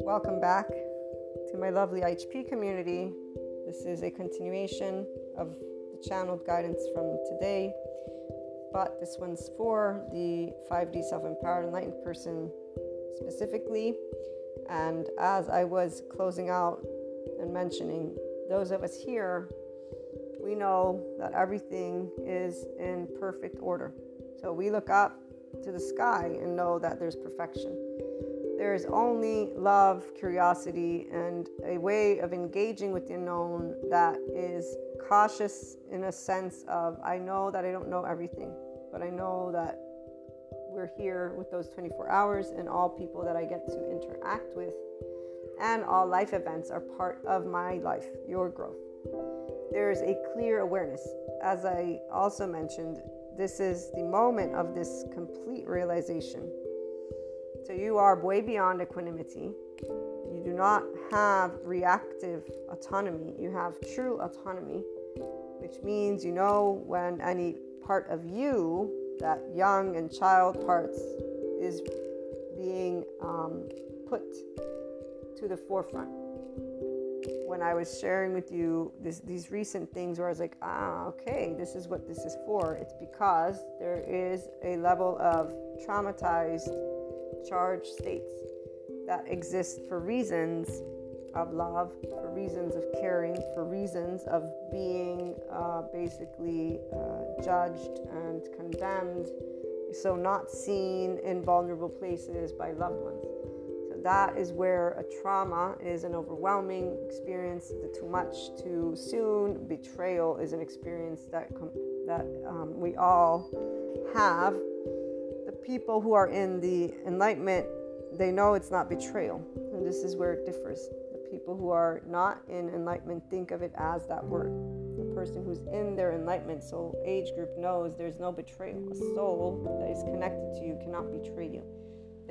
Welcome back to my lovely HP community. This is a continuation of the channeled guidance from today, but this one's for the 5D self empowered enlightened person specifically. And as I was closing out and mentioning, those of us here, we know that everything is in perfect order. So we look up to the sky and know that there's perfection. There is only love, curiosity, and a way of engaging with the unknown that is cautious in a sense of I know that I don't know everything, but I know that we're here with those 24 hours, and all people that I get to interact with and all life events are part of my life, your growth. There is a clear awareness. As I also mentioned, this is the moment of this complete realization. So you are way beyond equanimity. You do not have reactive autonomy, you have true autonomy, which means you know when any part of you that young and child parts is being um, put to the forefront. When I was sharing with you this, these recent things where I was like, ah, okay, this is what this is for, it's because there is a level of traumatized, charged states that exist for reasons of love, for reasons of caring, for reasons of being uh, basically uh, judged and condemned, so not seen in vulnerable places by loved ones. That is where a trauma is an overwhelming experience, the too much too soon. Betrayal is an experience that com- that um, we all have. The people who are in the enlightenment, they know it's not betrayal, and this is where it differs The people who are not in enlightenment think of it as that word. The person who's in their enlightenment soul age group knows there's no betrayal. A soul that is connected to you cannot betray you.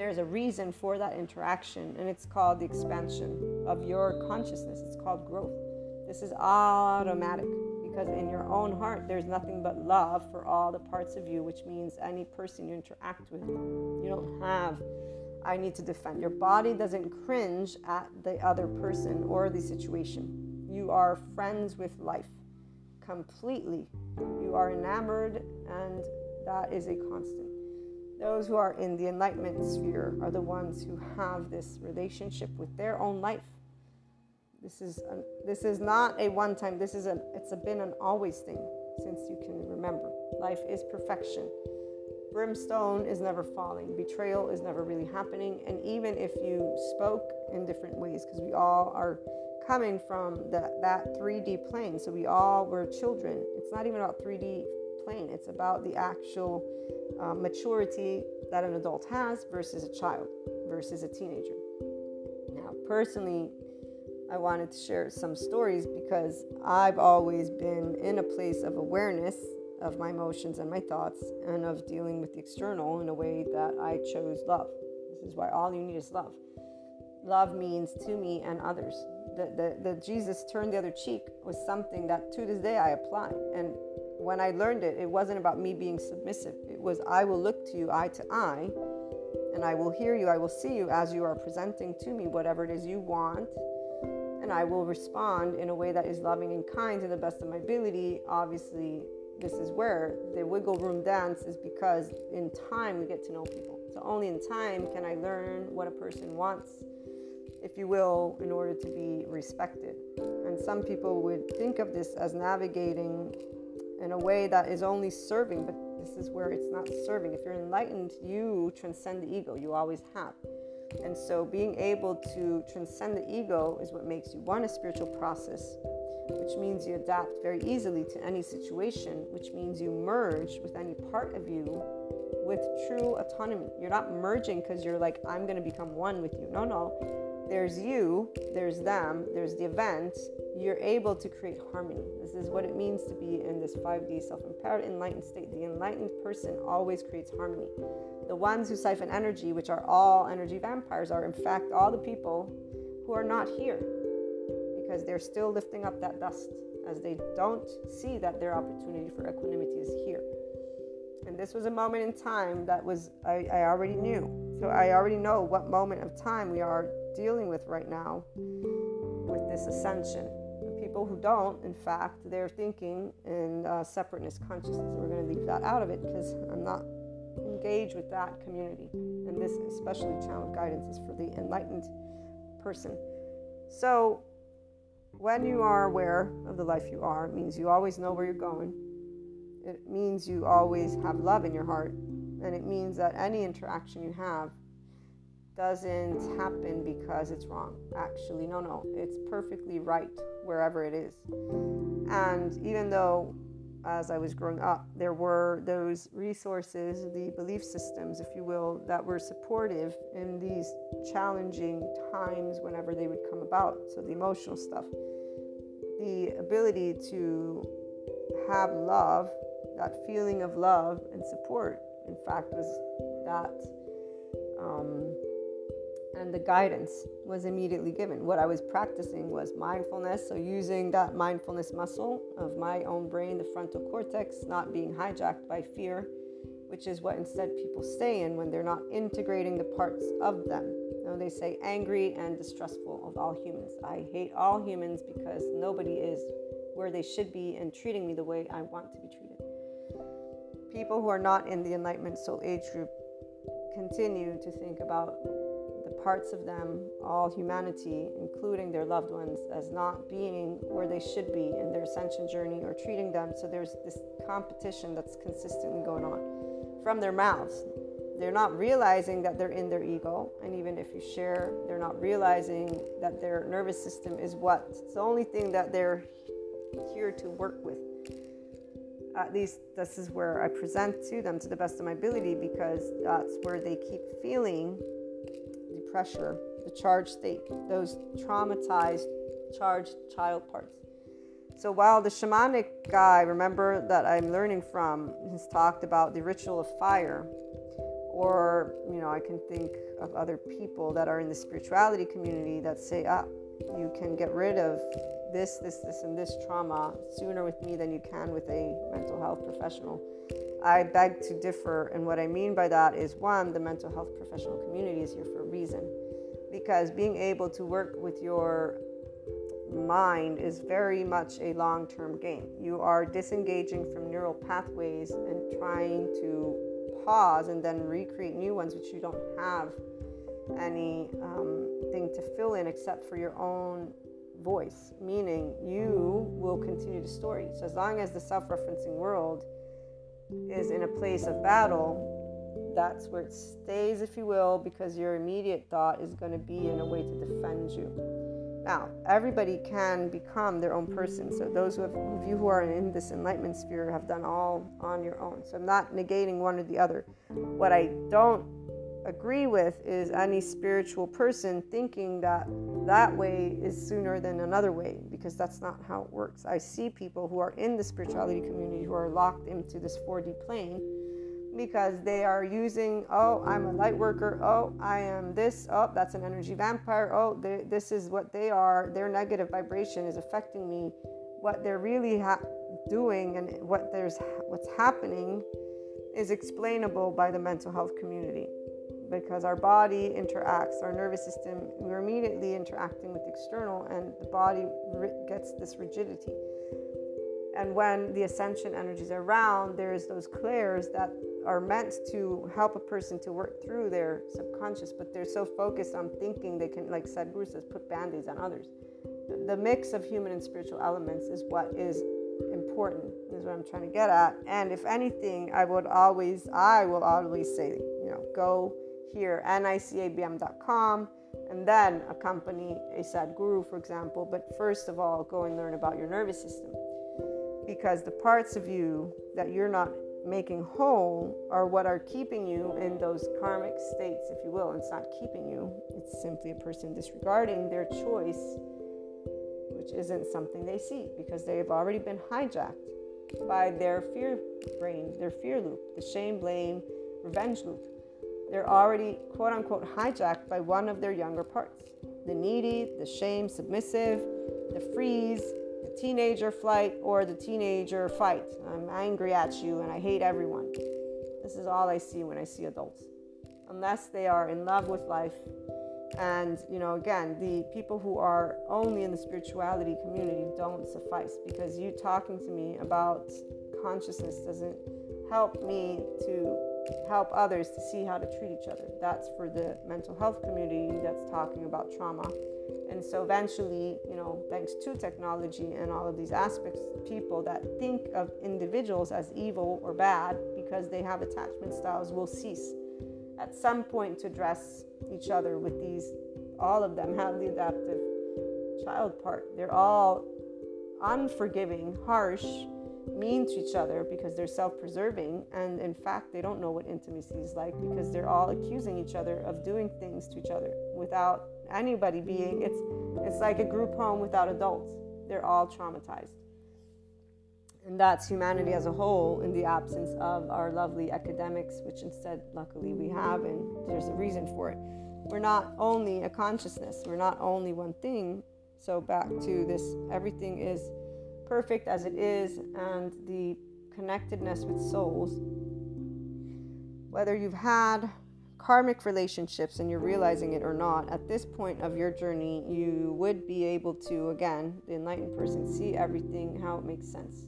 There's a reason for that interaction, and it's called the expansion of your consciousness. It's called growth. This is automatic because in your own heart, there's nothing but love for all the parts of you, which means any person you interact with, you don't have I need to defend. Your body doesn't cringe at the other person or the situation. You are friends with life completely. You are enamored, and that is a constant. Those who are in the enlightenment sphere are the ones who have this relationship with their own life. This is a, this is not a one time. This is a it's a been an always thing since you can remember. Life is perfection brimstone is never falling, betrayal is never really happening. And even if you spoke in different ways, because we all are coming from the, that 3D plane, so we all were children. It's not even about 3D plane, it's about the actual uh, maturity that an adult has versus a child, versus a teenager. Now, personally, I wanted to share some stories because I've always been in a place of awareness of my emotions and my thoughts and of dealing with the external in a way that I chose love. This is why all you need is love. Love means to me and others. The, the, the Jesus turned the other cheek was something that to this day I apply. And when I learned it, it wasn't about me being submissive. It was I will look to you eye to eye and I will hear you, I will see you as you are presenting to me whatever it is you want. And I will respond in a way that is loving and kind to the best of my ability, obviously this is where the wiggle room dance is because in time we get to know people. So only in time can I learn what a person wants, if you will, in order to be respected. And some people would think of this as navigating in a way that is only serving, but this is where it's not serving. If you're enlightened, you transcend the ego, you always have. And so being able to transcend the ego is what makes you one a spiritual process which means you adapt very easily to any situation, which means you merge with any part of you with true autonomy. You're not merging because you're like, I'm going to become one with you. No, no. There's you, there's them, there's the event. You're able to create harmony. This is what it means to be in this 5D self empowered, enlightened state. The enlightened person always creates harmony. The ones who siphon energy, which are all energy vampires, are in fact all the people who are not here because they're still lifting up that dust as they don't see that their opportunity for equanimity is here. And this was a moment in time that was, I, I already knew. So I already know what moment of time we are dealing with right now with this ascension. And people who don't, in fact, they're thinking in uh, separateness consciousness. We're going to leave that out of it because I'm not engaged with that community. And this, especially channeled guidance, is for the enlightened person. So when you are aware of the life you are, it means you always know where you're going. It means you always have love in your heart. And it means that any interaction you have doesn't happen because it's wrong. Actually, no, no, it's perfectly right wherever it is. And even though, as I was growing up, there were those resources, the belief systems, if you will, that were supportive in these challenging times whenever they would come about. So, the emotional stuff, the ability to have love, that feeling of love and support, in fact, was that. Um, and the guidance was immediately given. What I was practicing was mindfulness, so using that mindfulness muscle of my own brain, the frontal cortex, not being hijacked by fear, which is what instead people stay in when they're not integrating the parts of them. Know, they say angry and distrustful of all humans. I hate all humans because nobody is where they should be and treating me the way I want to be treated. People who are not in the Enlightenment Soul Age group continue to think about parts of them, all humanity, including their loved ones, as not being where they should be in their ascension journey or treating them. So there's this competition that's consistently going on from their mouths. They're not realizing that they're in their ego. And even if you share, they're not realizing that their nervous system is what? It's the only thing that they're here to work with. At least this is where I present to them to the best of my ability because that's where they keep feeling pressure, the charged state, those traumatized, charged child parts. So while the shamanic guy, remember that I'm learning from, has talked about the ritual of fire, or you know, I can think of other people that are in the spirituality community that say, ah, you can get rid of this, this, this, and this trauma sooner with me than you can with a mental health professional. I beg to differ, and what I mean by that is one, the mental health professional community is here for reason. Because being able to work with your mind is very much a long term game. You are disengaging from neural pathways and trying to pause and then recreate new ones, which you don't have any um, thing to fill in except for your own voice, meaning you will continue the story. So, as long as the self referencing world is in a place of battle, that's where it stays, if you will, because your immediate thought is going to be in a way to defend you. Now, everybody can become their own person. So, those of you who are in this enlightenment sphere have done all on your own. So, I'm not negating one or the other. What I don't agree with is any spiritual person thinking that that way is sooner than another way because that's not how it works. I see people who are in the spirituality community who are locked into this 4D plane because they are using, oh, I'm a light worker, oh, I am this, oh, that's an energy vampire, oh, they, this is what they are, their negative vibration is affecting me. What they're really ha- doing and what there's what's happening is explainable by the mental health community because our body interacts, our nervous system, we're immediately interacting with the external, and the body gets this rigidity. And when the ascension energies are around, there's those clairs that are meant to help a person to work through their subconscious, but they're so focused on thinking they can, like Sadhguru says, put band aids on others. The mix of human and spiritual elements is what is important, is what I'm trying to get at. And if anything, I would always, I will always say, you know, go here, nicabm.com, and then accompany a Sadhguru, for example. But first of all, go and learn about your nervous system. Because the parts of you that you're not making whole are what are keeping you in those karmic states, if you will. It's not keeping you, it's simply a person disregarding their choice, which isn't something they see because they've already been hijacked by their fear brain, their fear loop, the shame, blame, revenge loop. They're already, quote unquote, hijacked by one of their younger parts the needy, the shame, submissive, the freeze, the teenager flight, or the teenager fight. I'm angry at you and I hate everyone. This is all I see when I see adults. Unless they are in love with life. And, you know, again, the people who are only in the spirituality community don't suffice because you talking to me about consciousness doesn't help me to help others to see how to treat each other. That's for the mental health community that's talking about trauma. And so eventually, you know, thanks to technology and all of these aspects, people that think of individuals as evil or bad because they have attachment styles will cease at some point to address each other with these. All of them have the adaptive child part. They're all unforgiving, harsh, mean to each other because they're self preserving. And in fact, they don't know what intimacy is like because they're all accusing each other of doing things to each other without anybody being. It's, it's like a group home without adults. They're all traumatized. And that's humanity as a whole in the absence of our lovely academics, which instead, luckily, we have, and there's a reason for it. We're not only a consciousness, we're not only one thing. So, back to this everything is perfect as it is and the connectedness with souls, whether you've had karmic relationships and you're realizing it or not, at this point of your journey, you would be able to, again, the enlightened person, see everything how it makes sense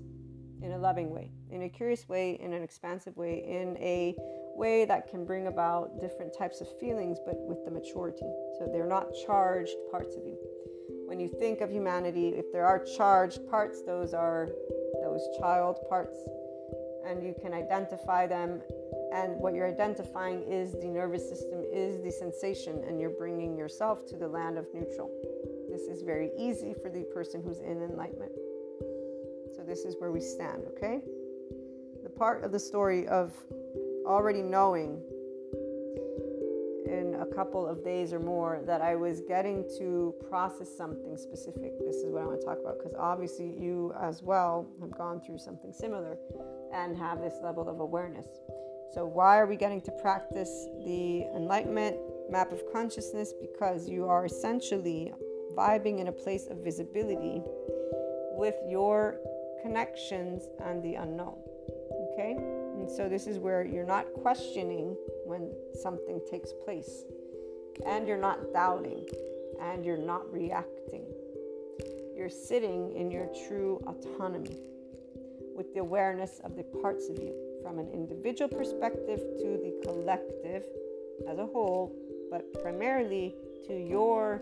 in a loving way, in a curious way, in an expansive way, in a way that can bring about different types of feelings, but with the maturity. So they're not charged parts of you when you think of humanity, if there are charged parts, those are those child parts, and you can identify them. And what you're identifying is the nervous system, is the sensation, and you're bringing yourself to the land of neutral. This is very easy for the person who's in enlightenment. So, this is where we stand, okay? The part of the story of already knowing in a couple of days or more that I was getting to process something specific. This is what I want to talk about because obviously you as well have gone through something similar and have this level of awareness. So, why are we getting to practice the enlightenment map of consciousness? Because you are essentially vibing in a place of visibility with your connections and the unknown. Okay? And so, this is where you're not questioning when something takes place. And you're not doubting and you're not reacting. You're sitting in your true autonomy with the awareness of the parts of you from an individual perspective to the collective as a whole, but primarily to your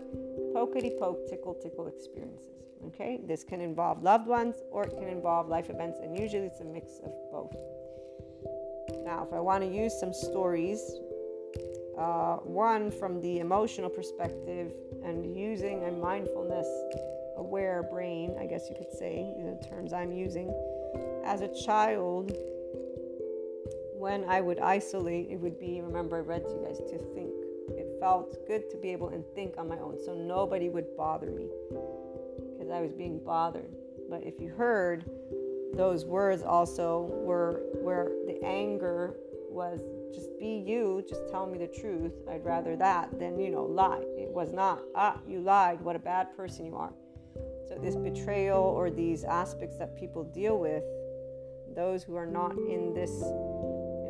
pokety poke, tickle tickle experiences. Okay, this can involve loved ones or it can involve life events, and usually it's a mix of both. Now, if I want to use some stories, uh, one from the emotional perspective and using a mindfulness aware brain, I guess you could say, the terms I'm using. As a child, when I would isolate, it would be, remember, I read to you guys, to think. It felt good to be able and think on my own so nobody would bother me because I was being bothered. But if you heard, those words also were where the anger was just be you, just tell me the truth. I'd rather that than, you know, lie. It was not, ah, you lied, what a bad person you are. So, this betrayal or these aspects that people deal with, those who are not in this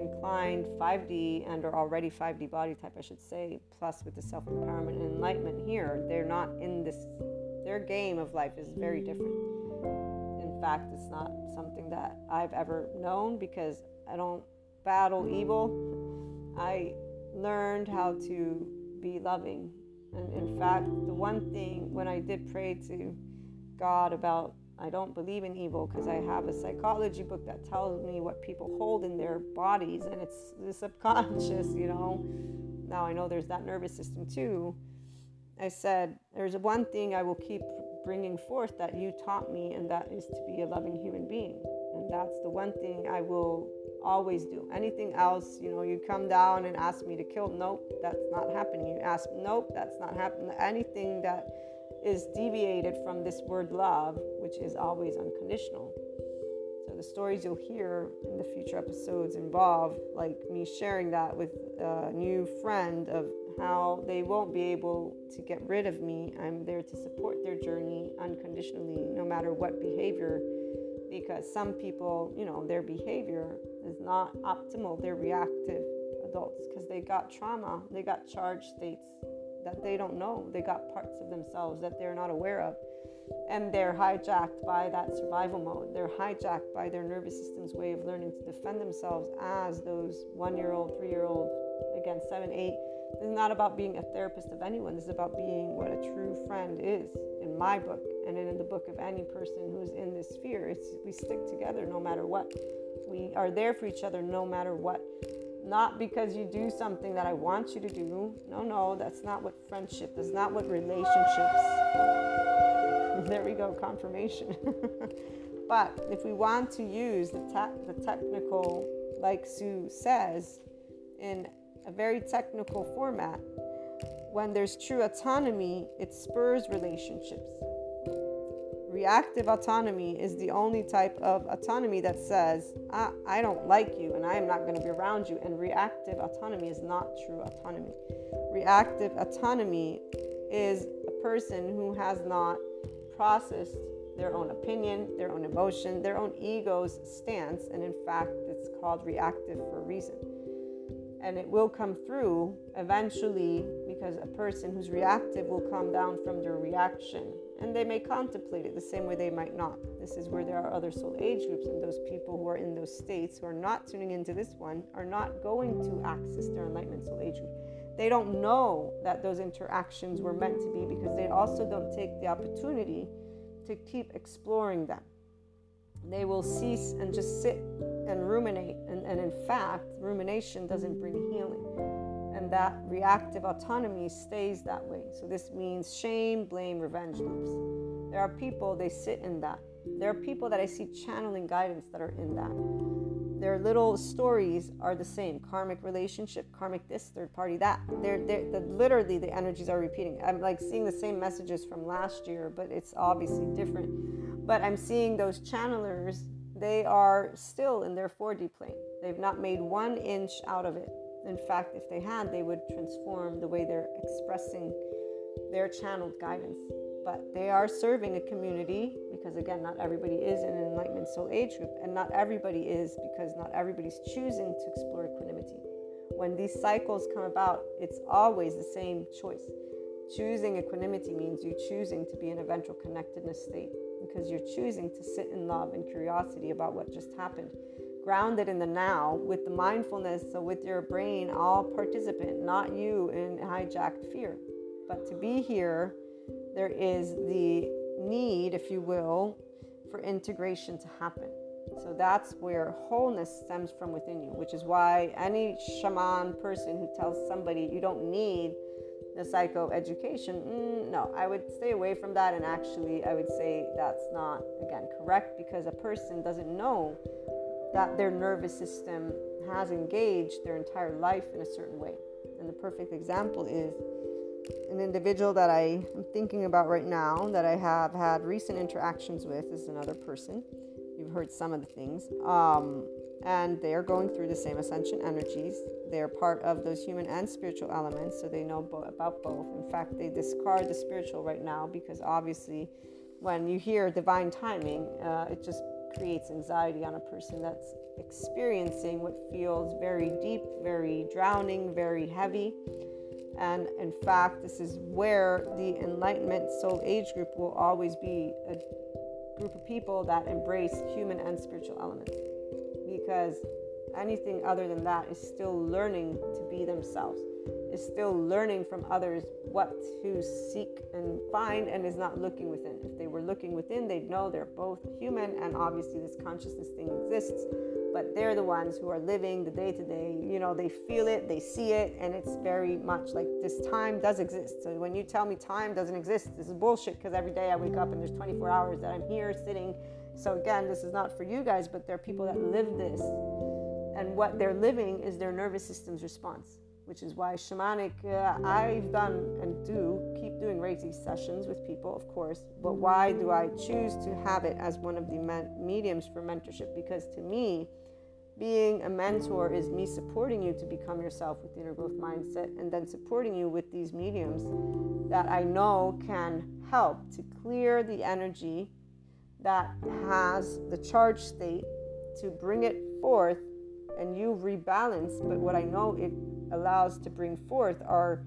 inclined 5D and are already 5D body type, I should say, plus with the self empowerment and enlightenment here, they're not in this, their game of life is very different fact, it's not something that I've ever known because I don't battle evil. I learned how to be loving. And in fact, the one thing when I did pray to God about I don't believe in evil because I have a psychology book that tells me what people hold in their bodies and it's the subconscious, you know. Now I know there's that nervous system too. I said, There's one thing I will keep bringing forth that you taught me, and that is to be a loving human being. And that's the one thing I will always do. Anything else, you know, you come down and ask me to kill, nope, that's not happening. You ask, nope, that's not happening. Anything that is deviated from this word love, which is always unconditional. So the stories you'll hear in the future episodes involve like me sharing that with a new friend of how they won't be able to get rid of me. I'm there to support their journey unconditionally, no matter what behavior, because some people, you know, their behavior is not optimal. They're reactive adults because they got trauma, they got charged states that they don't know. They got parts of themselves that they're not aware of. And they're hijacked by that survival mode. They're hijacked by their nervous system's way of learning to defend themselves as those one year old, three year old, again, seven, eight. This is not about being a therapist of anyone. This is about being what a true friend is in my book and in the book of any person who's in this sphere. It's we stick together no matter what. We are there for each other no matter what not because you do something that I want you to do. No, no, that's not what friendship, that's not what relationships. There we go, confirmation. but if we want to use the, te- the technical, like Sue says, in a very technical format, when there's true autonomy, it spurs relationships reactive autonomy is the only type of autonomy that says, I, I don't like you and I am not going to be around you. And reactive autonomy is not true autonomy. Reactive autonomy is a person who has not processed their own opinion, their own emotion, their own ego's stance. And in fact, it's called reactive for a reason. And it will come through eventually because a person who's reactive will come down from their reaction and they may contemplate it the same way they might not. This is where there are other soul age groups, and those people who are in those states who are not tuning into this one are not going to access their enlightenment soul age group. They don't know that those interactions were meant to be because they also don't take the opportunity to keep exploring them. They will cease and just sit and ruminate, and, and in fact, rumination doesn't bring healing and that reactive autonomy stays that way. So this means shame, blame, revenge loops. There are people, they sit in that. There are people that I see channeling guidance that are in that. Their little stories are the same karmic relationship, karmic this, third party that. They're, they're, the, literally, the energies are repeating. I'm like seeing the same messages from last year, but it's obviously different. But I'm seeing those channelers, they are still in their 4D plane. They've not made one inch out of it in fact, if they had, they would transform the way they're expressing their channeled guidance. But they are serving a community because, again, not everybody is in an enlightenment soul age group, and not everybody is because not everybody's choosing to explore equanimity. When these cycles come about, it's always the same choice. Choosing equanimity means you're choosing to be in a ventral connectedness state because you're choosing to sit in love and curiosity about what just happened grounded in the now with the mindfulness, so with your brain all participant, not you in hijacked fear. But to be here, there is the need, if you will, for integration to happen. So that's where wholeness stems from within you, which is why any shaman person who tells somebody you don't need the psychoeducation, mm, no, I would stay away from that. And actually, I would say that's not, again, correct because a person doesn't know that their nervous system has engaged their entire life in a certain way. And the perfect example is an individual that I am thinking about right now that I have had recent interactions with is another person. You've heard some of the things. Um, and they are going through the same ascension energies. They are part of those human and spiritual elements, so they know bo- about both. In fact, they discard the spiritual right now because obviously, when you hear divine timing, uh, it just creates anxiety on a person that's experiencing what feels very deep, very drowning, very heavy. And in fact, this is where the Enlightenment Soul Age group will always be a group of people that embrace human and spiritual elements. Because anything other than that is still learning to be themselves is still learning from others what to seek and find and is not looking within. If they were looking within, they'd know they're both human and obviously this consciousness thing exists, but they're the ones who are living the day to day. You know, they feel it, they see it, and it's very much like this time does exist. So when you tell me time doesn't exist, this is bullshit because every day I wake up and there's 24 hours that I'm here sitting. So again, this is not for you guys, but there are people that live this. And what they're living is their nervous system's response which is why shamanic, uh, I've done and do keep doing Reiki sessions with people, of course, but why do I choose to have it as one of the mediums for mentorship? Because to me, being a mentor is me supporting you to become yourself with the inner growth mindset and then supporting you with these mediums that I know can help to clear the energy that has the charge state to bring it forth and you rebalance. But what I know it allows to bring forth are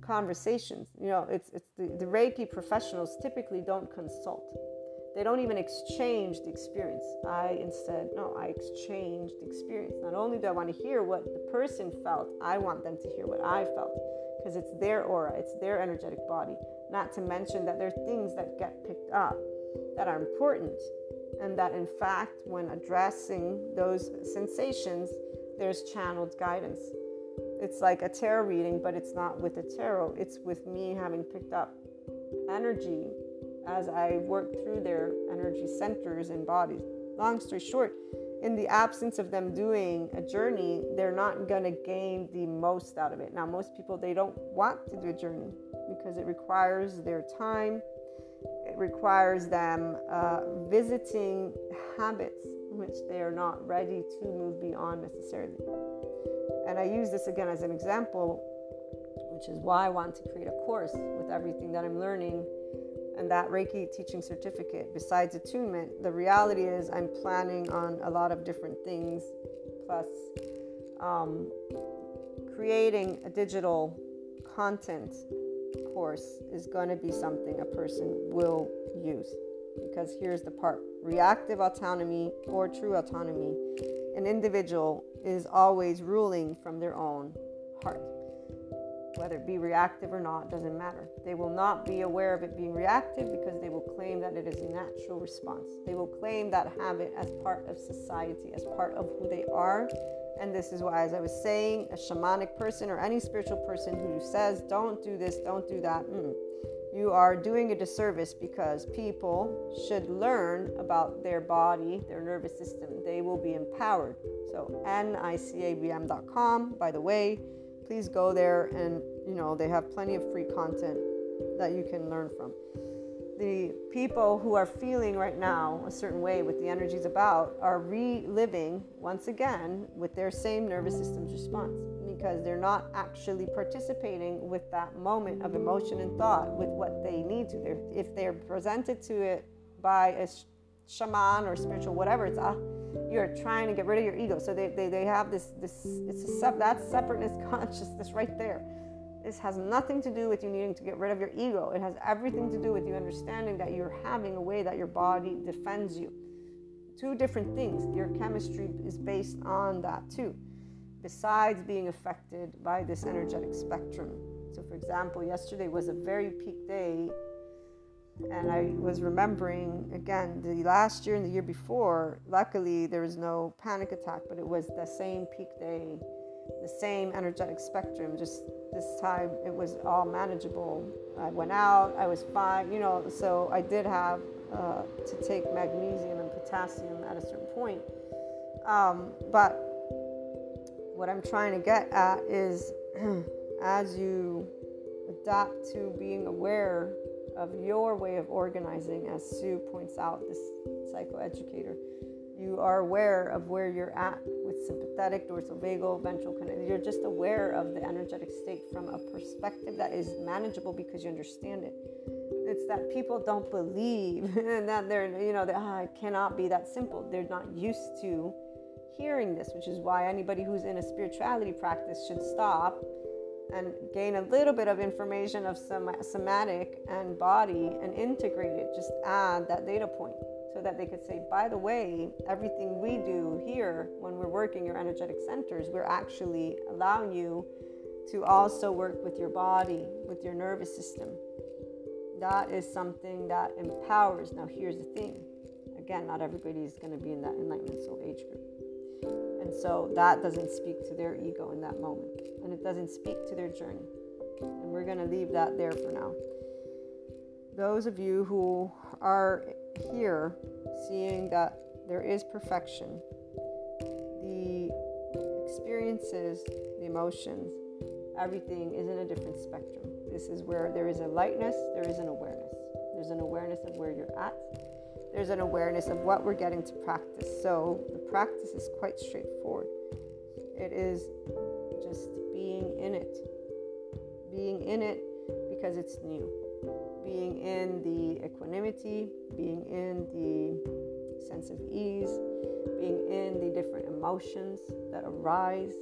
conversations. You know, it's, it's the, the Reiki professionals typically don't consult. They don't even exchange the experience. I instead, no, I exchange the experience. Not only do I want to hear what the person felt, I want them to hear what I felt because it's their aura, it's their energetic body. Not to mention that there are things that get picked up that are important, and that in fact, when addressing those sensations, there's channeled guidance. It's like a tarot reading, but it's not with a tarot, it's with me having picked up energy as I work through their energy centers and bodies. Long story short, in the absence of them doing a journey, they're not going to gain the most out of it. Now, most people, they don't want to do a journey because it requires their time, it requires them uh, visiting habits which they are not ready to move beyond necessarily. And I use this again as an example, which is why I want to create a course with everything that I'm learning and that Reiki teaching certificate. Besides attunement, the reality is I'm planning on a lot of different things, plus um, creating a digital content course is going to be something a person will use. Because here's the part reactive autonomy or true autonomy. An individual is always ruling from their own heart. Whether it be reactive or not, doesn't matter. They will not be aware of it being reactive because they will claim that it is a natural response. They will claim that habit as part of society, as part of who they are. And this is why, as I was saying, a shamanic person or any spiritual person who says, don't do this, don't do that, mm, you are doing a disservice because people should learn about their body, their nervous system. They will be empowered. So, nicabm.com, by the way, please go there and, you know, they have plenty of free content that you can learn from. The people who are feeling right now a certain way with the energies about are reliving once again with their same nervous system's response because they're not actually participating with that moment of emotion and thought with what they need to. They're, if they're presented to it by a sh- shaman or spiritual whatever, it's ah, you're trying to get rid of your ego. So they, they, they have this this it's a that separateness consciousness right there. This has nothing to do with you needing to get rid of your ego. It has everything to do with you understanding that you're having a way that your body defends you. Two different things. Your chemistry is based on that too besides being affected by this energetic spectrum. So, for example, yesterday was a very peak day, and I was remembering again the last year and the year before. Luckily, there was no panic attack, but it was the same peak day, the same energetic spectrum. Just this time, it was all manageable. I went out, I was fine, you know. So, I did have uh, to take magnesium and potassium at a certain point. Um, but what I'm trying to get at is as you adapt to being aware of your way of organizing, as Sue points out, this psychoeducator, you are aware of where you're at with sympathetic, dorsal vagal, ventral connected. You're just aware of the energetic state from a perspective that is manageable because you understand it. It's that people don't believe and that they're, you know, that oh, it cannot be that simple. They're not used to hearing this, which is why anybody who's in a spirituality practice should stop and gain a little bit of information of somatic and body and integrate it. Just add that data point so that they could say, by the way, everything we do here when we're working your energetic centers, we're actually allowing you to also work with your body, with your nervous system. That is something that empowers. Now, here's the thing again, not everybody is going to be in that enlightenment soul age group. And so that doesn't speak to their ego in that moment. And it doesn't speak to their journey. And we're going to leave that there for now. Those of you who are here seeing that there is perfection, the experiences, the emotions, everything is in a different spectrum. This is where there is a lightness, there is an awareness. There's an awareness of where you're at, there's an awareness of what we're getting to practice. So the practice is quite straightforward. It is just being in it. Being in it because it's new. Being in the equanimity, being in the sense of ease, being in the different emotions that arise,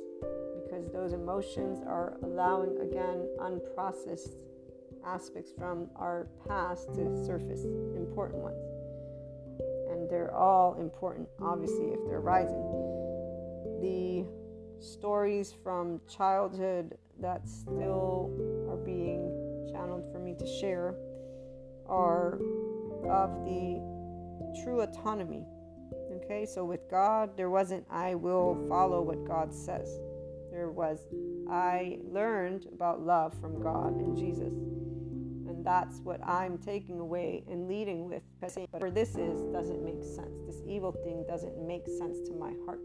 because those emotions are allowing, again, unprocessed aspects from our past to surface, important ones. They're all important, obviously, if they're rising. The stories from childhood that still are being channeled for me to share are of the true autonomy. Okay, so with God, there wasn't, I will follow what God says. There was, I learned about love from God and Jesus. That's what I'm taking away and leading with. But for this is, doesn't make sense. This evil thing doesn't make sense to my heart.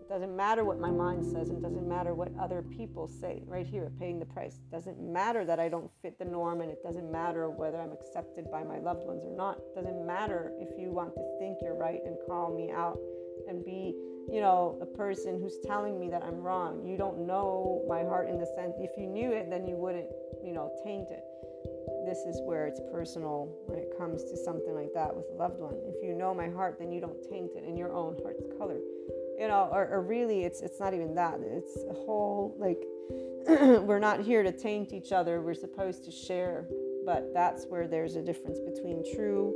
It doesn't matter what my mind says, and doesn't matter what other people say. Right here, paying the price. It doesn't matter that I don't fit the norm, and it doesn't matter whether I'm accepted by my loved ones or not. It doesn't matter if you want to think you're right and call me out and be, you know, a person who's telling me that I'm wrong. You don't know my heart in the sense, if you knew it, then you wouldn't, you know, taint it this is where it's personal when it comes to something like that with a loved one. If you know my heart, then you don't taint it in your own heart's color. You know or, or really it's it's not even that. It's a whole like we're not here to taint each other. We're supposed to share. But that's where there's a difference between true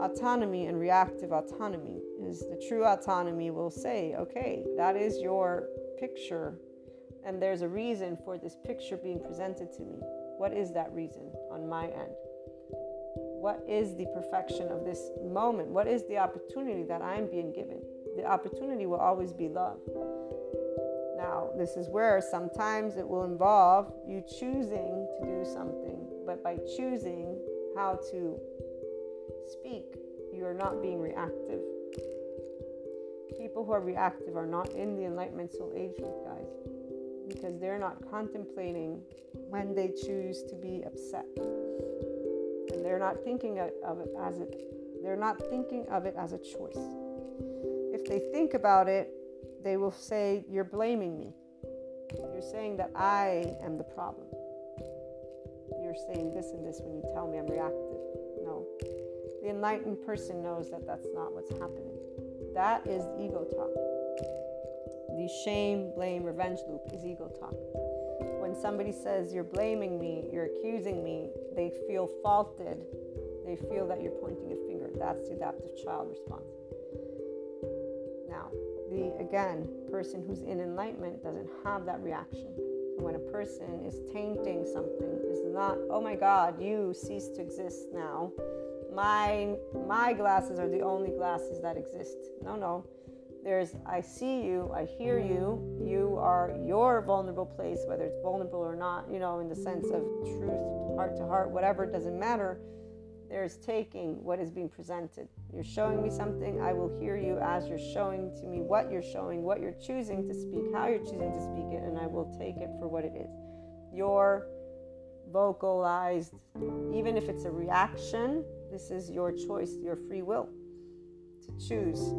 autonomy and reactive autonomy is the true autonomy will say okay that is your picture and there's a reason for this picture being presented to me what is that reason on my end what is the perfection of this moment what is the opportunity that i'm being given the opportunity will always be love. Now, this is where sometimes it will involve you choosing to do something, but by choosing how to speak, you are not being reactive. People who are reactive are not in the enlightenment soul age guys, because they're not contemplating when they choose to be upset. And they're not thinking of it as it they're not thinking of it as a choice If they think about it, they will say, You're blaming me. You're saying that I am the problem. You're saying this and this when you tell me I'm reactive. No. The enlightened person knows that that's not what's happening. That is ego talk. The shame, blame, revenge loop is ego talk. When somebody says, You're blaming me, you're accusing me, they feel faulted. They feel that you're pointing a finger. That's the adaptive child response Now, the again person who's in enlightenment doesn't have that reaction when a person is tainting something is not oh my god you cease to exist now my my glasses are the only glasses that exist no no there's i see you i hear mm-hmm. you you are your vulnerable place whether it's vulnerable or not you know in the sense of truth heart to heart whatever it doesn't matter there's taking what is being presented. You're showing me something, I will hear you as you're showing to me what you're showing, what you're choosing to speak, how you're choosing to speak it, and I will take it for what it is. Your vocalized, even if it's a reaction, this is your choice, your free will to choose.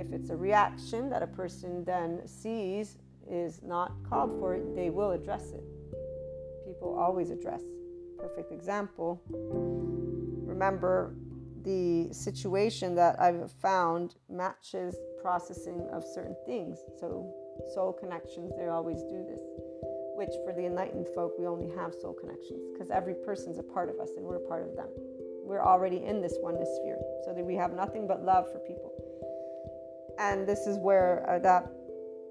If it's a reaction that a person then sees is not called for, they will address it. People always address perfect example. Remember, the situation that I've found matches processing of certain things. So, soul connections, they always do this. Which, for the enlightened folk, we only have soul connections because every person's a part of us and we're a part of them. We're already in this oneness sphere, so that we have nothing but love for people. And this is where uh, that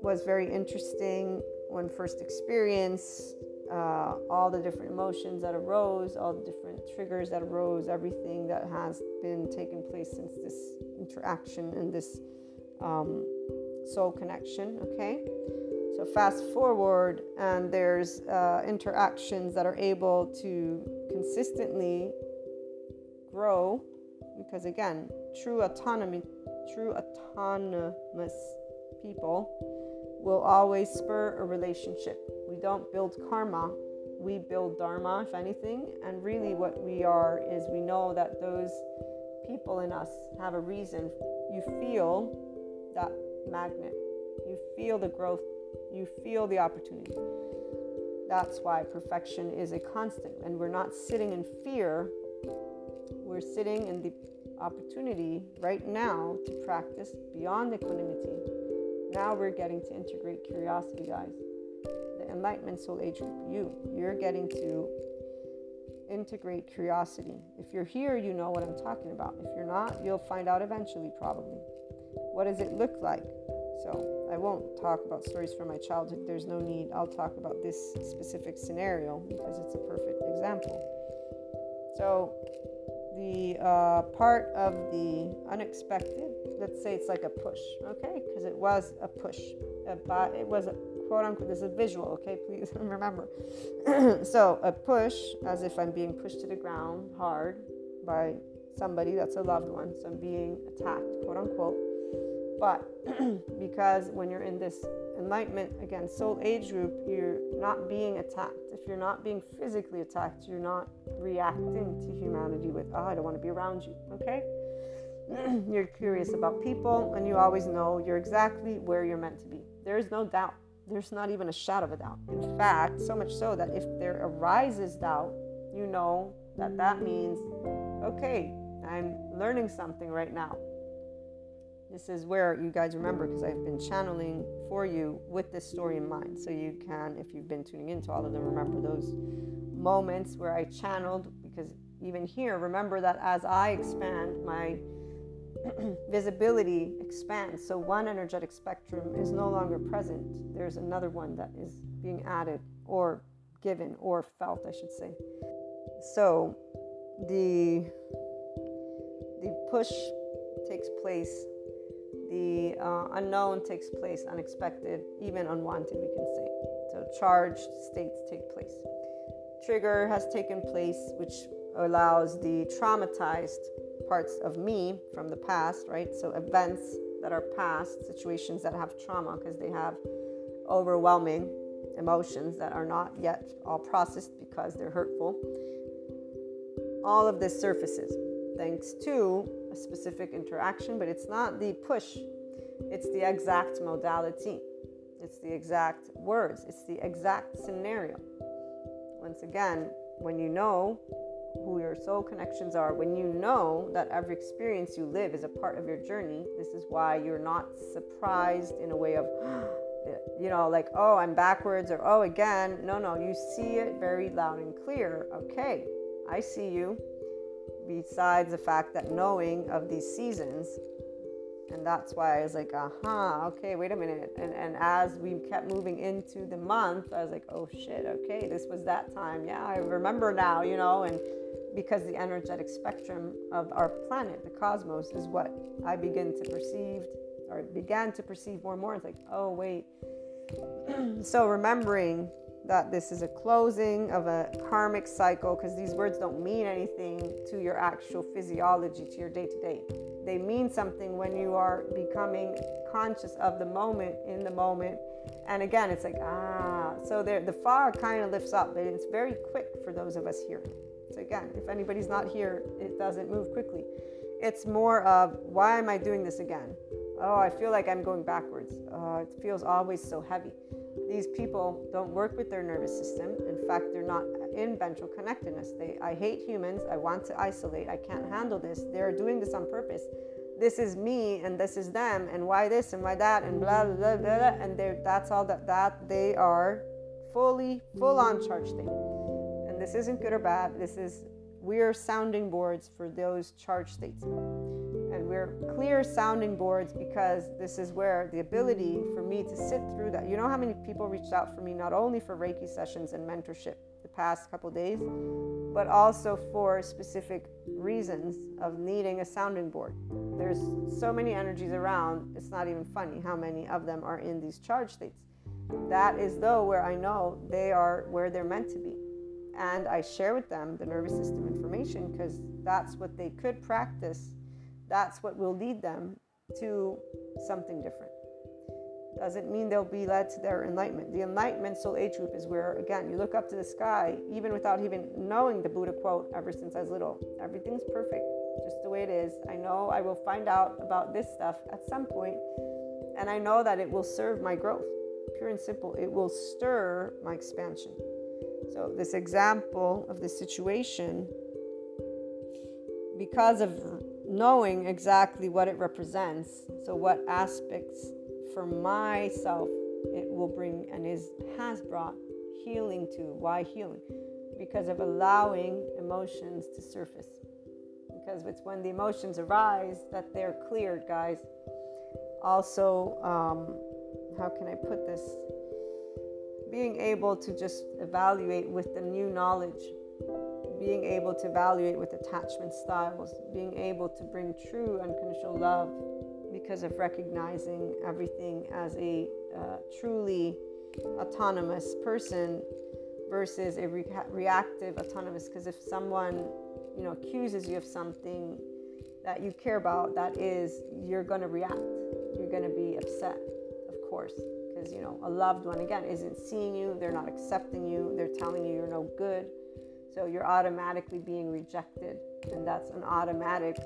was very interesting when first experienced uh, all the different emotions that arose, all the different triggers that arose, everything that has been taking place since this interaction and this um, soul connection. Okay, so fast forward, and there's uh, interactions that are able to consistently grow because, again, true autonomy, true autonomous people will always spur a relationship we don't build karma, we build dharma, if anything. And really, what we are is we know that those people in us have a reason. You feel that magnet, you feel the growth, you feel the opportunity. That's why perfection is a constant. And we're not sitting in fear, we're sitting in the opportunity right now to practice beyond equanimity. Now we're getting to integrate curiosity, guys. The Enlightenment Soul Age group, you, you're getting to integrate curiosity. If you're here, you know what I'm talking about. If you're not, you'll find out eventually, probably. What does it look like? So, I won't talk about stories from my childhood. There's no need. I'll talk about this specific scenario because it's a perfect example. So, the uh, part of the unexpected, let's say it's like a push, okay? Because it was a push. it was a quote unquote, this is a visual, okay? Please remember. so, a push, as if I'm being pushed to the ground hard by somebody that's a loved one. So, I'm being attacked, quote unquote. But because when you're in this enlightenment, again, soul age group, you're not being attacked. If you're not being physically attacked, you're not reacting to humanity with, oh, I don't want to be around you, okay? you're curious about people and you always know you're exactly where you're meant to be. There is no doubt there's not even a shadow of a doubt. In fact, so much so that if there arises doubt, you know that that means, okay, I'm learning something right now. This is where you guys remember because I've been channeling for you with this story in mind. So you can, if you've been tuning into all of them, remember those moments where I channeled because even here, remember that as I expand my visibility expands. So one energetic spectrum is no longer present. There's another one that is being added or given or felt, I should say. So the the push takes place, the uh, unknown takes place, unexpected, even unwanted, we can say. So charged states take place. Trigger has taken place, which allows the traumatized parts of me from the past, right? So events that are past, situations that have trauma because they have overwhelming emotions that are not yet all processed because they're hurtful. All of this surfaces thanks to a specific interaction, but it's not the push, it's the exact modality, it's the exact words, it's the exact scenario. Once again, when you know who your soul connections are, when you know that every experience you live is a part of your journey, this is why you're not surprised in a way of, you know, like, oh, I'm backwards or oh, again. No, no, you see it very loud and clear. Okay, I see you. Besides the fact that knowing of these seasons, and that's why I was like, aha, uh-huh, okay, wait a minute. And, and as we kept moving into the month, I was like, oh shit, okay, this was that time. Yeah, I remember now, you know, and because the energetic spectrum of our planet, the cosmos, is what I begin to perceive or began to perceive more and more. It's like, oh, wait. so remembering that this is a closing of a karmic cycle, because these words don't mean anything to your actual physiology, to your day to day. They mean something when you are becoming conscious of the moment in the moment. And again, it's like, ah, so the fog kind of lifts up, but it's very quick for those of us here. So again, if anybody's not here, it doesn't move quickly. It's more of why am I doing this again? Oh, I feel like I'm going backwards. Oh, it feels always so heavy. These people don't work with their nervous system. In fact, they're not in ventral connectedness. They, I hate humans. I want to isolate. I can't handle this. They're doing this on purpose. This is me and this is them and why this and why that and blah blah blah blah. blah. And that's all that that they are fully full on charged thing And this isn't good or bad. This is we're sounding boards for those charge states. And we're clear sounding boards because this is where the ability for me to sit through that. You know how many people reached out for me, not only for Reiki sessions and mentorship the past couple days, but also for specific reasons of needing a sounding board. There's so many energies around, it's not even funny how many of them are in these charge states. That is, though, where I know they are where they're meant to be and I share with them the nervous system information because that's what they could practice. That's what will lead them to something different. Doesn't mean they'll be led to their enlightenment. The enlightenment soul age group is where, again, you look up to the sky, even without even knowing the Buddha quote ever since I was little. Everything's perfect, just the way it is. I know I will find out about this stuff at some point, and I know that it will serve my growth. Pure and simple, it will stir my expansion. So, this example of the situation, because of knowing exactly what it represents. So, what aspects for myself it will bring and is has brought healing to. Why healing? Because of allowing emotions to surface. Because it's when the emotions arise that they're cleared, guys. Also, um, how can I put this? Being able to just evaluate with the new knowledge being able to evaluate with attachment styles, being able to bring true unconditional love because of recognizing everything as a uh, truly autonomous person versus a re- reactive autonomous. Because if someone you know accuses you of something that you care about that is you're going to react. You're going to be upset of course because you know a loved one again isn't seeing you they're not accepting you they're telling you you're no good so you're automatically being rejected. And that's an automatic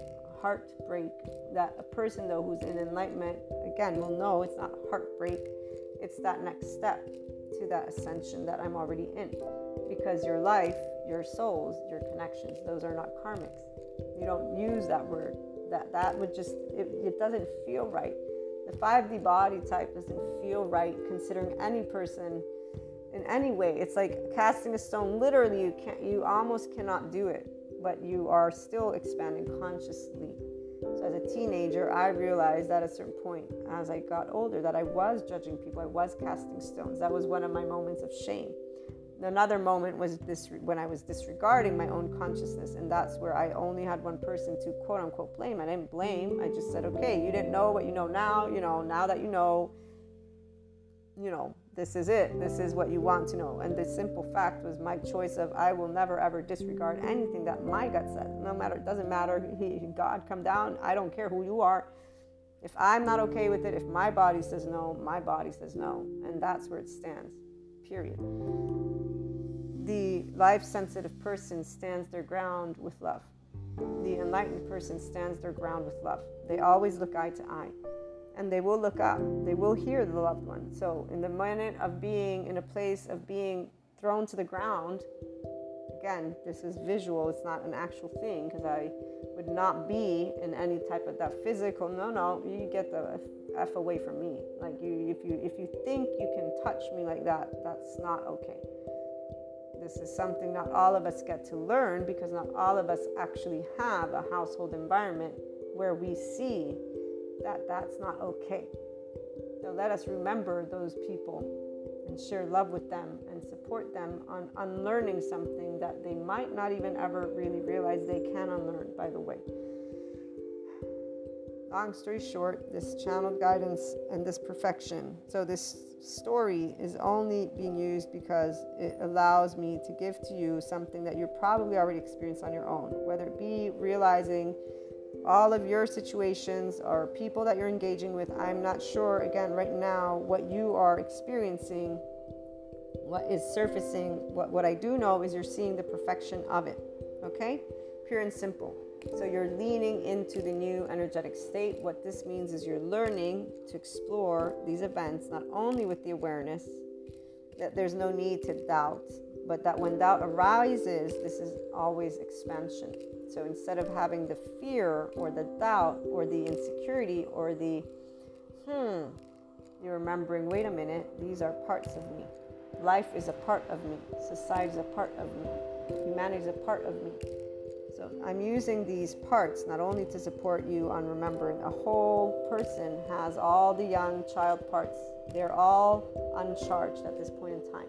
heartbreak that a person, though, who's in enlightenment, again, will know it's not heartbreak, it's that next step to that ascension that I'm already in. Because your life, your souls, your connections, those are not karmics. You don't use that word. That that would just it, it doesn't feel right. The 5D body type doesn't feel right considering any person in any way. It's like casting a stone. Literally, you can't. You almost cannot do it, but you are still expanding consciously. So as a teenager, I realized at a certain point, as I got older, that I was judging people. I was casting stones. That was one of my moments of shame. Another moment was this when I was disregarding my own consciousness, and that's where I only had one person to quote unquote blame. I didn't blame. I just said, okay, you didn't know what you know now. You know now that you know. You know, this is it. This is what you want to know. And the simple fact was my choice of I will never ever disregard anything that my gut says. No matter, it doesn't matter. He, God, come down. I don't care who you are. If I'm not okay with it, if my body says no, my body says no. And that's where it stands, period. The life sensitive person stands their ground with love. The enlightened person stands their ground with love. They always look eye to eye and they will look up. They will hear the loved one. So, in the minute of being in a place of being thrown to the ground, again, this is visual, it's not an actual thing because I would not be in any type of that physical. No, no, you get the f away from me. Like you, if you if you think you can touch me like that, that's not okay. This is something not all of us get to learn because not all of us actually have a household environment where we see that that's not okay. So let us remember those people and share love with them and support them on unlearning something that they might not even ever really realize they can unlearn, by the way. Long story short, this channeled guidance and this perfection. So, this story is only being used because it allows me to give to you something that you're probably already experienced on your own, whether it be realizing all of your situations or people that you're engaging with. I'm not sure, again, right now, what you are experiencing, what is surfacing. What, what I do know is you're seeing the perfection of it, okay? Pure and simple. So you're leaning into the new energetic state. What this means is you're learning to explore these events not only with the awareness that there's no need to doubt, but that when doubt arises, this is always expansion. So instead of having the fear or the doubt or the insecurity or the, hmm, you're remembering, wait a minute, these are parts of me. Life is a part of me. Society is a part of me. Humanity is a part of me. So I'm using these parts not only to support you on remembering a whole person has all the young child parts. They're all uncharged at this point in time.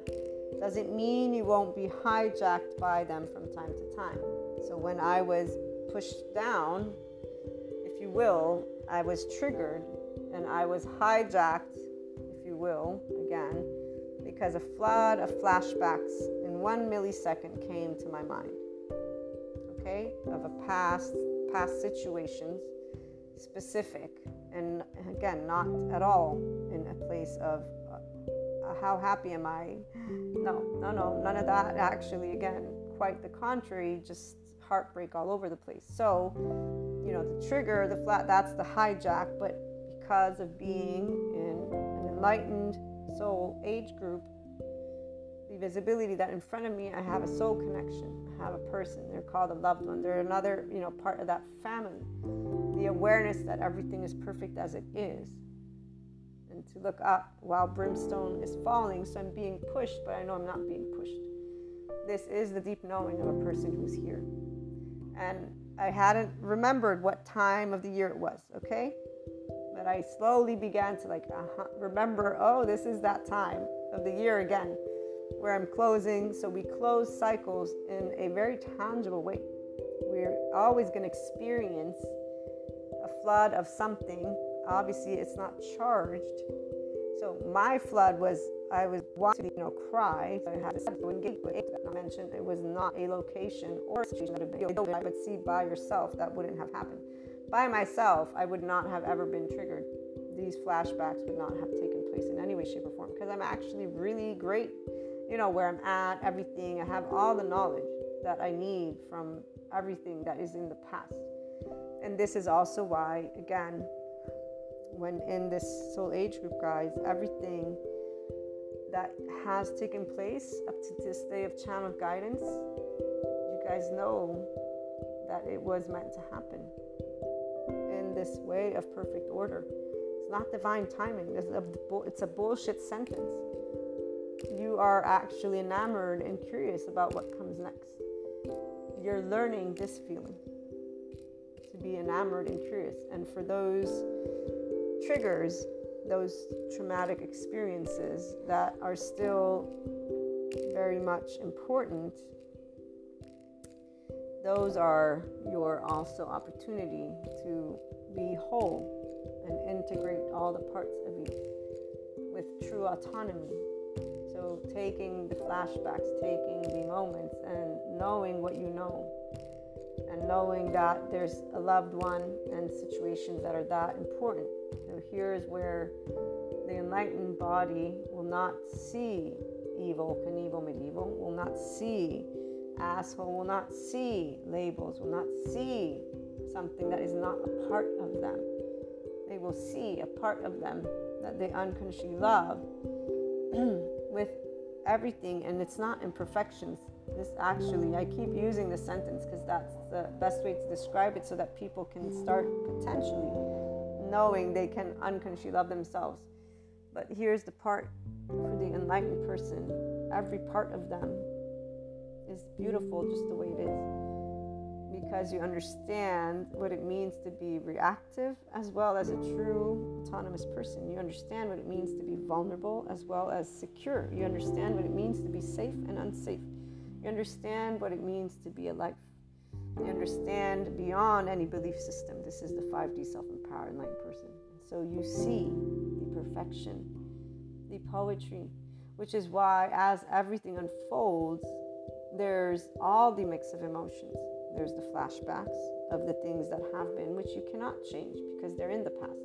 Doesn't mean you won't be hijacked by them from time to time. So when I was pushed down, if you will, I was triggered and I was hijacked, if you will, again, because a flood of flashbacks in one millisecond came to my mind. Okay, of a past past situations, specific, and again, not at all in a place of uh, how happy am I? No, no, no, none of that. Actually, again, quite the contrary. Just heartbreak all over the place. So, you know, the trigger, the flat, that's the hijack. But because of being in an enlightened soul age group, the visibility that in front of me I have a soul connection. I have a person. They're called a loved one. They're another, you know, part of that family. The awareness that everything is perfect as it is. And to look up while brimstone is falling. So I'm being pushed, but I know I'm not being pushed. This is the deep knowing of a person who's here. And I hadn't remembered what time of the year it was, okay? But I slowly began to like uh-huh, remember, oh, this is that time of the year again where I'm closing. So we close cycles in a very tangible way. We're always going to experience a flood of something. Obviously, it's not charged. So my flood was I was wanting to, you know, cry. I had. I mentioned it was not a location or a situation that I would see by yourself that wouldn't have happened. By myself, I would not have ever been triggered. These flashbacks would not have taken place in any way, shape, or form because I'm actually really great you know, where I'm at, everything. I have all the knowledge that I need from everything that is in the past. And this is also why, again, when in this soul age group, guys, everything that has taken place up to this day of channel guidance, you guys know that it was meant to happen in this way of perfect order. It's not divine timing. It's a, it's a bullshit sentence you are actually enamored and curious about what comes next. You're learning this feeling to be enamored and curious. And for those triggers, those traumatic experiences that are still very much important, those are your also opportunity to be whole and integrate all the parts of you with true autonomy So, taking the flashbacks, taking the moments, and knowing what you know, and knowing that there's a loved one and situations that are that important. So here's where the enlightened body will not see evil, Knievel, medieval, will not see asshole, will not see labels, will not see something that is not a part of them. They will see a part of them that they unconsciously love with everything and it's not imperfections this actually i keep using the sentence because that's the best way to describe it so that people can start potentially knowing they can unconsciously love themselves but here's the part for the enlightened person every part of them is beautiful just the way it is because you understand what it means to be reactive as well as a true autonomous person. You understand what it means to be vulnerable as well as secure. You understand what it means to be safe and unsafe. You understand what it means to be alive. You understand beyond any belief system. This is the 5D self empowered enlightened person. So you see the perfection, the poetry, which is why as everything unfolds, there's all the mix of emotions there's the flashbacks of the things that have been, which you cannot change because they're in the past.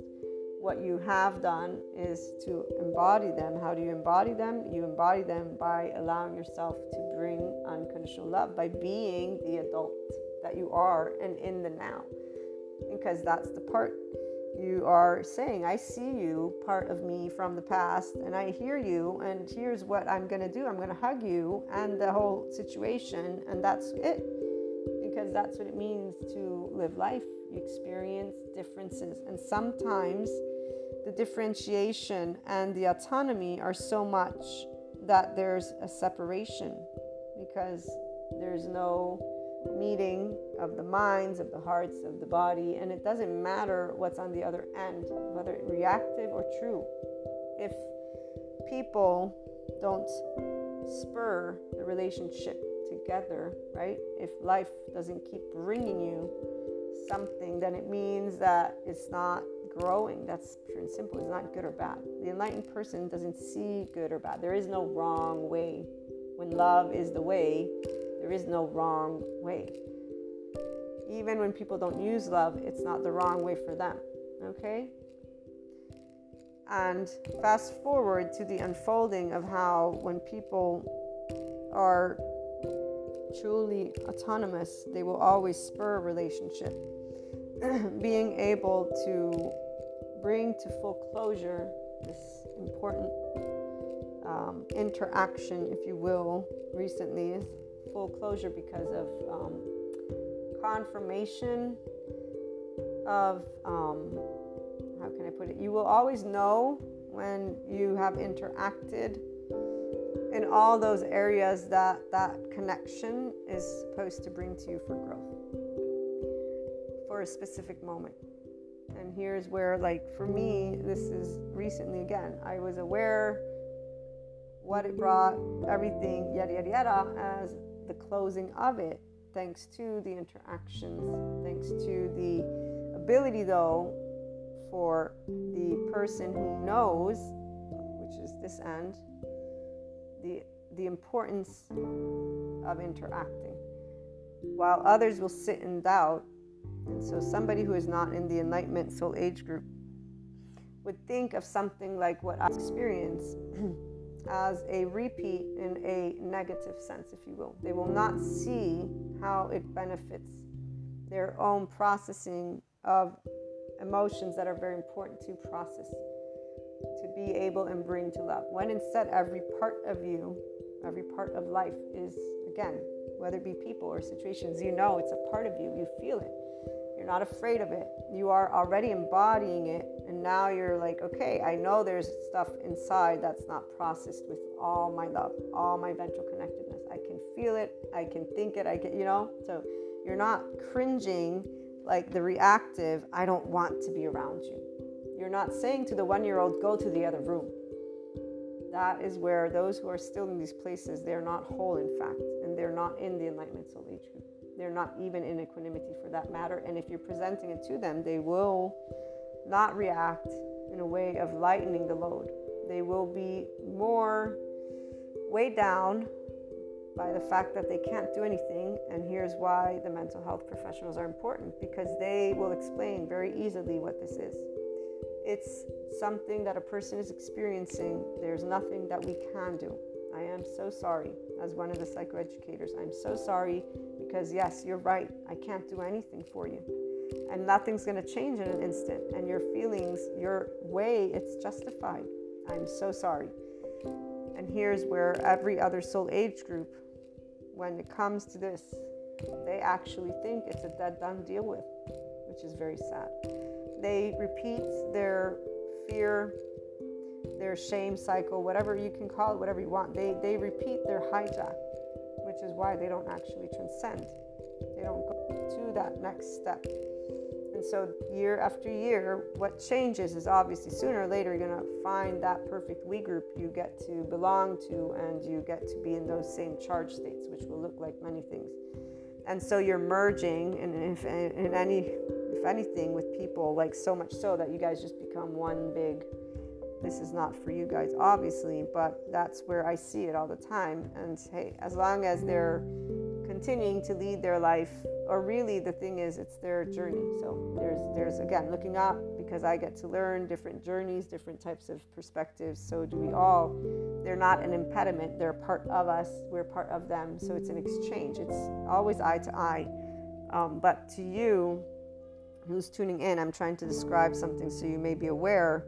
What you have done is to embody them. How do you embody them? You embody them by allowing yourself to bring unconditional love, by being the adult that you are and in the now. Because that's the part you are saying, I see you, part of me from the past, and I hear you, and here's what I'm going to do. I'm going to hug you and the whole situation, and that's it. Because that's what it means to live life. You experience differences, and sometimes the differentiation and the autonomy are so much that there's a separation because there's no meeting of the minds, of the hearts, of the body, and it doesn't matter what's on the other end, whether it's reactive or true. If people don't spur the relationship together, right? If life doesn't keep bringing you something, then it means that it's not growing. That's pure and simple. It's not good or bad. The enlightened person doesn't see good or bad. There is no wrong way. When love is the way, there is no wrong way. Even when people don't use love, it's not the wrong way for them. Okay? And fast forward to the unfolding of how when people are truly autonomous, they will always spur a relationship. Being able to bring to full closure this important um, interaction, if you will, recently full closure because of um, confirmation of um, how can I put it? You will always know when you have interacted in all those areas that that connection is supposed to bring to you for growth for a specific moment. And here's where, like, for me, this is recently again, I was aware what it brought, everything, yada, yada, yada, as the closing of it, thanks to the interactions, thanks to the ability, though, for the person who knows, which is this end, the, the importance of interacting. While others will sit in doubt, and so somebody who is not in the Enlightenment Soul Age group would think of something like what I experience as a repeat in a negative sense, if you will. They will not see how it benefits their own processing of emotions that are very important to process, to be able and bring to love. When instead, every part of you, every part of life is, again, whether it be people or situations, you know it's a part of you, you feel it. You're not afraid of it. You are already embodying it. And now you're like, okay, I know there's stuff inside that's not processed with all my love, all my ventral connectedness. I can feel it. I can think it. I can, you know? So you're not cringing like the reactive, I don't want to be around you. You're not saying to the one year old, go to the other room. That is where those who are still in these places, they're not whole, in fact, and they're not in the enlightenment soul age group. They're not even in equanimity for that matter. And if you're presenting it to them, they will not react in a way of lightening the load. They will be more weighed down by the fact that they can't do anything. And here's why the mental health professionals are important because they will explain very easily what this is. It's something that a person is experiencing. There's nothing that we can do. I am so sorry, as one of the psychoeducators. I'm so sorry because, yes, you're right. I can't do anything for you. And nothing's going to change in an instant. And your feelings, your way, it's justified. I'm so sorry. And here's where every other soul age group, when it comes to this, they actually think it's a dead done deal with, which is very sad. They repeat their fear, their shame cycle, whatever you can call it, whatever you want. They, they repeat their hijack which is why they don't actually transcend. They don't go to that next step. And so, year after year, what changes is obviously sooner or later you're going to find that perfect we group you get to belong to, and you get to be in those same charge states, which will look like many things. And so you're merging, and if in any, if anything, with people like so much so that you guys just become one big this is not for you guys, obviously, but that's where I see it all the time. And hey, as long as they're continuing to lead their life, or really the thing is, it's their journey. So there's, there's again, looking up because I get to learn different journeys, different types of perspectives. So do we all. They're not an impediment, they're part of us, we're part of them. So it's an exchange, it's always eye to eye. Um, but to you, who's tuning in, I'm trying to describe something so you may be aware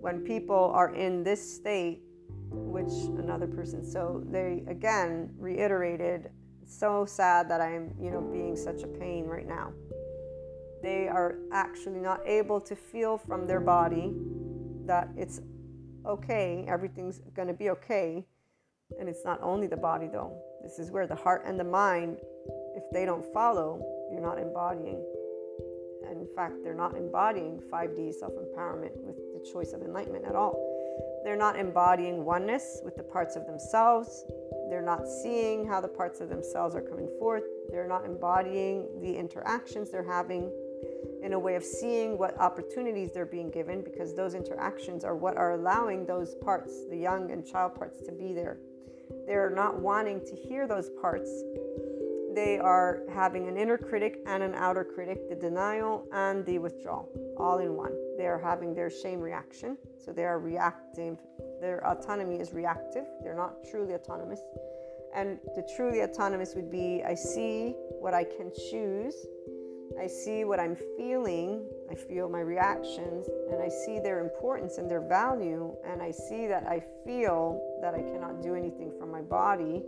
when people are in this state, which another person, so they again reiterated, so sad that I'm, you know, being such a pain right now. They are actually not able to feel from their body that it's okay, everything's going to be okay. And it's not only the body, though. This is where the heart and the mind, if they don't follow, you're not embodying. And in fact, they're not embodying 5D self empowerment with the choice of enlightenment at all. They're not embodying oneness with the parts of themselves. They're not seeing how the parts of themselves are coming forth. They're not embodying the interactions they're having in a way of seeing what opportunities they're being given because those interactions are what are allowing those parts, the young and child parts, to be there. They're not wanting to hear those parts they are having an inner critic and an outer critic, the denial and the withdrawal, all in one. They are having their shame reaction. So they are reactive. Their autonomy is reactive. They're not truly autonomous. And the truly autonomous would be I see what I can choose. I see what I'm feeling, I feel my reactions, and I see their importance and their value, and I see that I feel that I cannot do anything from my body.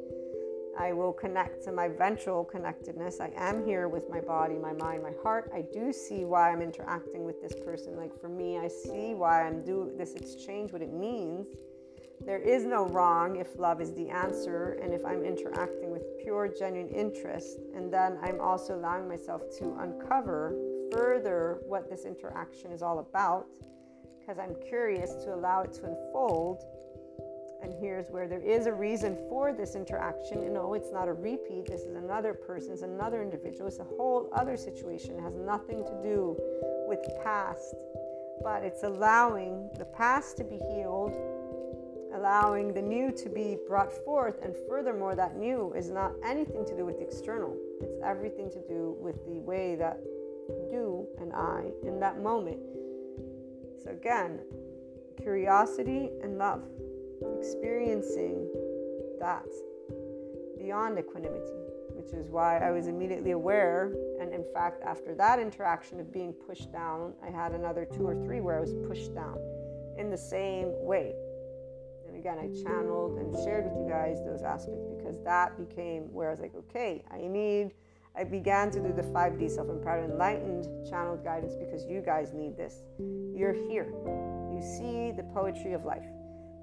I will connect to my ventral connectedness. I am here with my body, my mind, my heart. I do see why I'm interacting with this person. Like for me, I see why I'm doing this exchange, what it means. There is no wrong if love is the answer and if I'm interacting with pure, genuine interest. And then I'm also allowing myself to uncover further what this interaction is all about because I'm curious to allow it to unfold. And here's where there is a reason for this interaction. You oh, know, it's not a repeat. This is another person, it's another individual, it's a whole other situation. It has nothing to do with past, but it's allowing the past to be healed allowing the new to be brought forth. And furthermore, that new is not anything to do with the external, it's everything to do with the way that you and I in that moment. So, again, curiosity and love, experiencing that beyond equanimity, which is why I was immediately aware. And in fact, after that interaction of being pushed down, I had another two or three where I was pushed down in the same way And again, I channeled and shared with you guys those aspects because that became where I was like, okay, I need, I began to do the 5D self empowered enlightened channeled guidance because you guys need this. You're here. You see the poetry of life.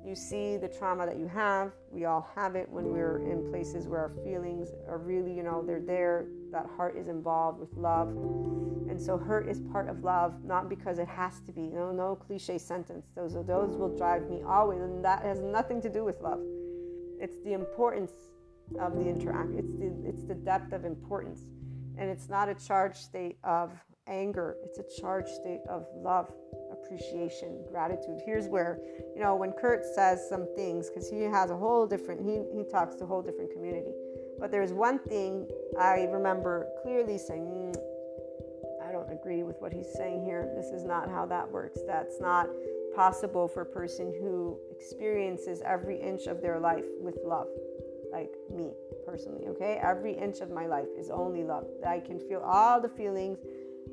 You see the trauma that you have. We all have it when we're in places where our feelings are really, you know, they're there. That heart is involved with love. And so hurt is part of love, not because it has to be. No, no cliche sentence. Those those will drive me always. And that has nothing to do with love. It's the importance of the interact. It's the it's the depth of importance. And it's not a charged state of anger. It's a charged state of love appreciation, gratitude. Here's where, you know, when Kurt says some things, because he has a whole different, he, he talks to a whole different community. But there's one thing I remember clearly saying, mm, I don't agree with what he's saying here. This is not how that works. That's not possible for a person who experiences every inch of their life with love, like me personally, okay? Every inch of my life is only love. I can feel all the feelings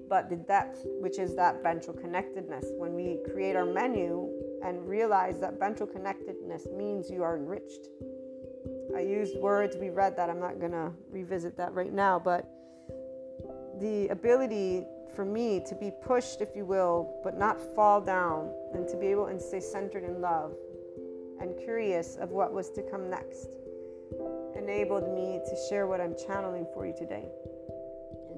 but the depth, which is that ventral connectedness. When we create our menu and realize that ventral connectedness means you are enriched. I used words, we read that, I'm not to revisit that right now, but the ability for me to be pushed, if you will, but not fall down, and to be able and stay centered in love and curious of what was to come next enabled me to share what I'm channeling for you today.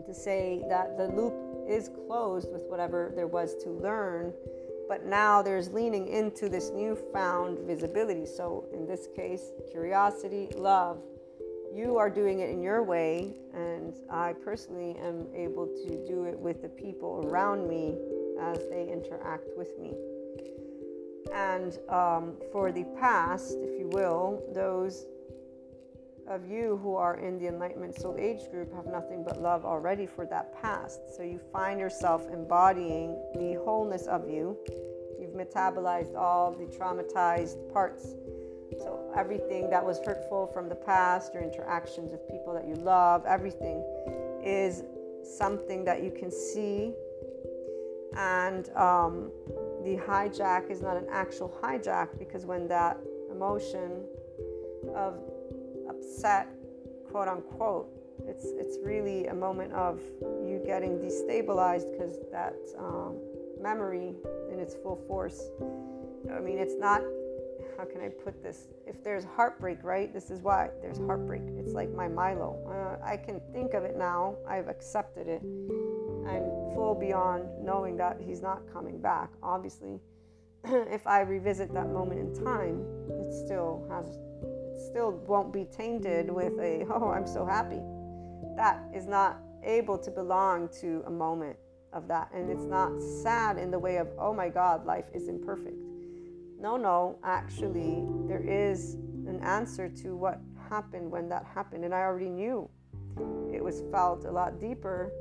To say that the loop is closed with whatever there was to learn, but now there's leaning into this newfound visibility. So, in this case, curiosity, love. You are doing it in your way, and I personally am able to do it with the people around me as they interact with me. And um, for the past, if you will, those of you who are in the Enlightenment Soul Age group have nothing but love already for that past. So you find yourself embodying the wholeness of you. You've metabolized all the traumatized parts. So everything that was hurtful from the past, your interactions with people that you love, everything is something that you can see. And um, the hijack is not an actual hijack because when that emotion of upset, quote unquote, it's it's really a moment of you getting destabilized because that um, memory in its full force. I mean, it's not. How can I put this? If there's heartbreak, right? This is why there's heartbreak. It's like my Milo. Uh, I can think of it now. I've accepted it. I'm full beyond knowing that he's not coming back. Obviously, if I revisit that moment in time, it still has still won't be tainted with a, oh, I'm so happy. That is not able to belong to a moment of that. And it's not sad in the way of, oh my God, life is imperfect. No, no, actually, there is an answer to what happened when that happened. And I already knew it was felt a lot deeper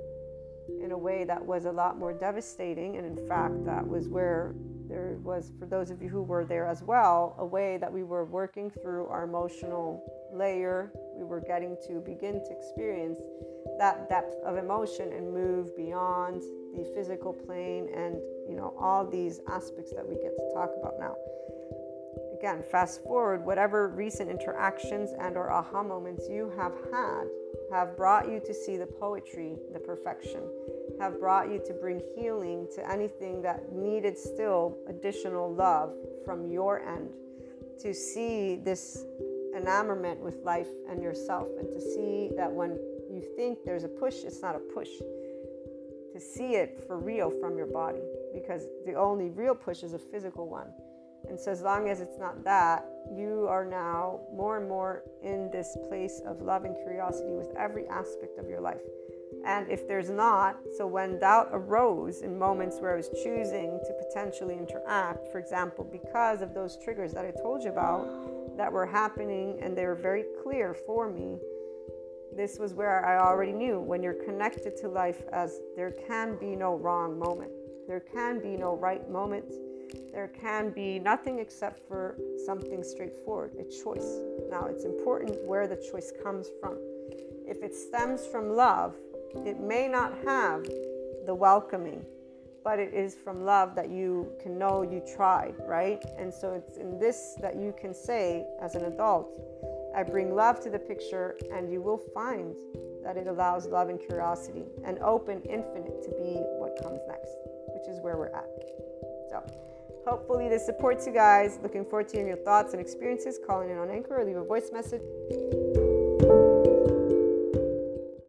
in a way that was a lot more devastating. And in fact, that was where there was, for those of you who were there as well, a way that we were working through our emotional layer. We were getting to begin to experience that depth of emotion and move beyond the physical plane and you know all these aspects that we get to talk about now again fast forward whatever recent interactions and or aha moments you have had have brought you to see the poetry the perfection have brought you to bring healing to anything that needed still additional love from your end to see this enamorment with life and yourself and to see that when you think there's a push it's not a push to see it for real from your body because the only real push is a physical one. And so, as long as it's not that, you are now more and more in this place of love and curiosity with every aspect of your life. And if there's not, so when doubt arose in moments where I was choosing to potentially interact, for example, because of those triggers that I told you about that were happening and they were very clear for me, this was where I already knew when you're connected to life as there can be no wrong moment. There can be no right moment. There can be nothing except for something straightforward, a choice. Now, it's important where the choice comes from. If it stems from love, it may not have the welcoming, but it is from love that you can know you tried, right? And so it's in this that you can say, as an adult, I bring love to the picture, and you will find that it allows love and curiosity and open infinite to be what comes next, which is where we're at. So, hopefully, this supports you guys. Looking forward to hearing your thoughts and experiences. Calling in on Anchor or leave a voice message.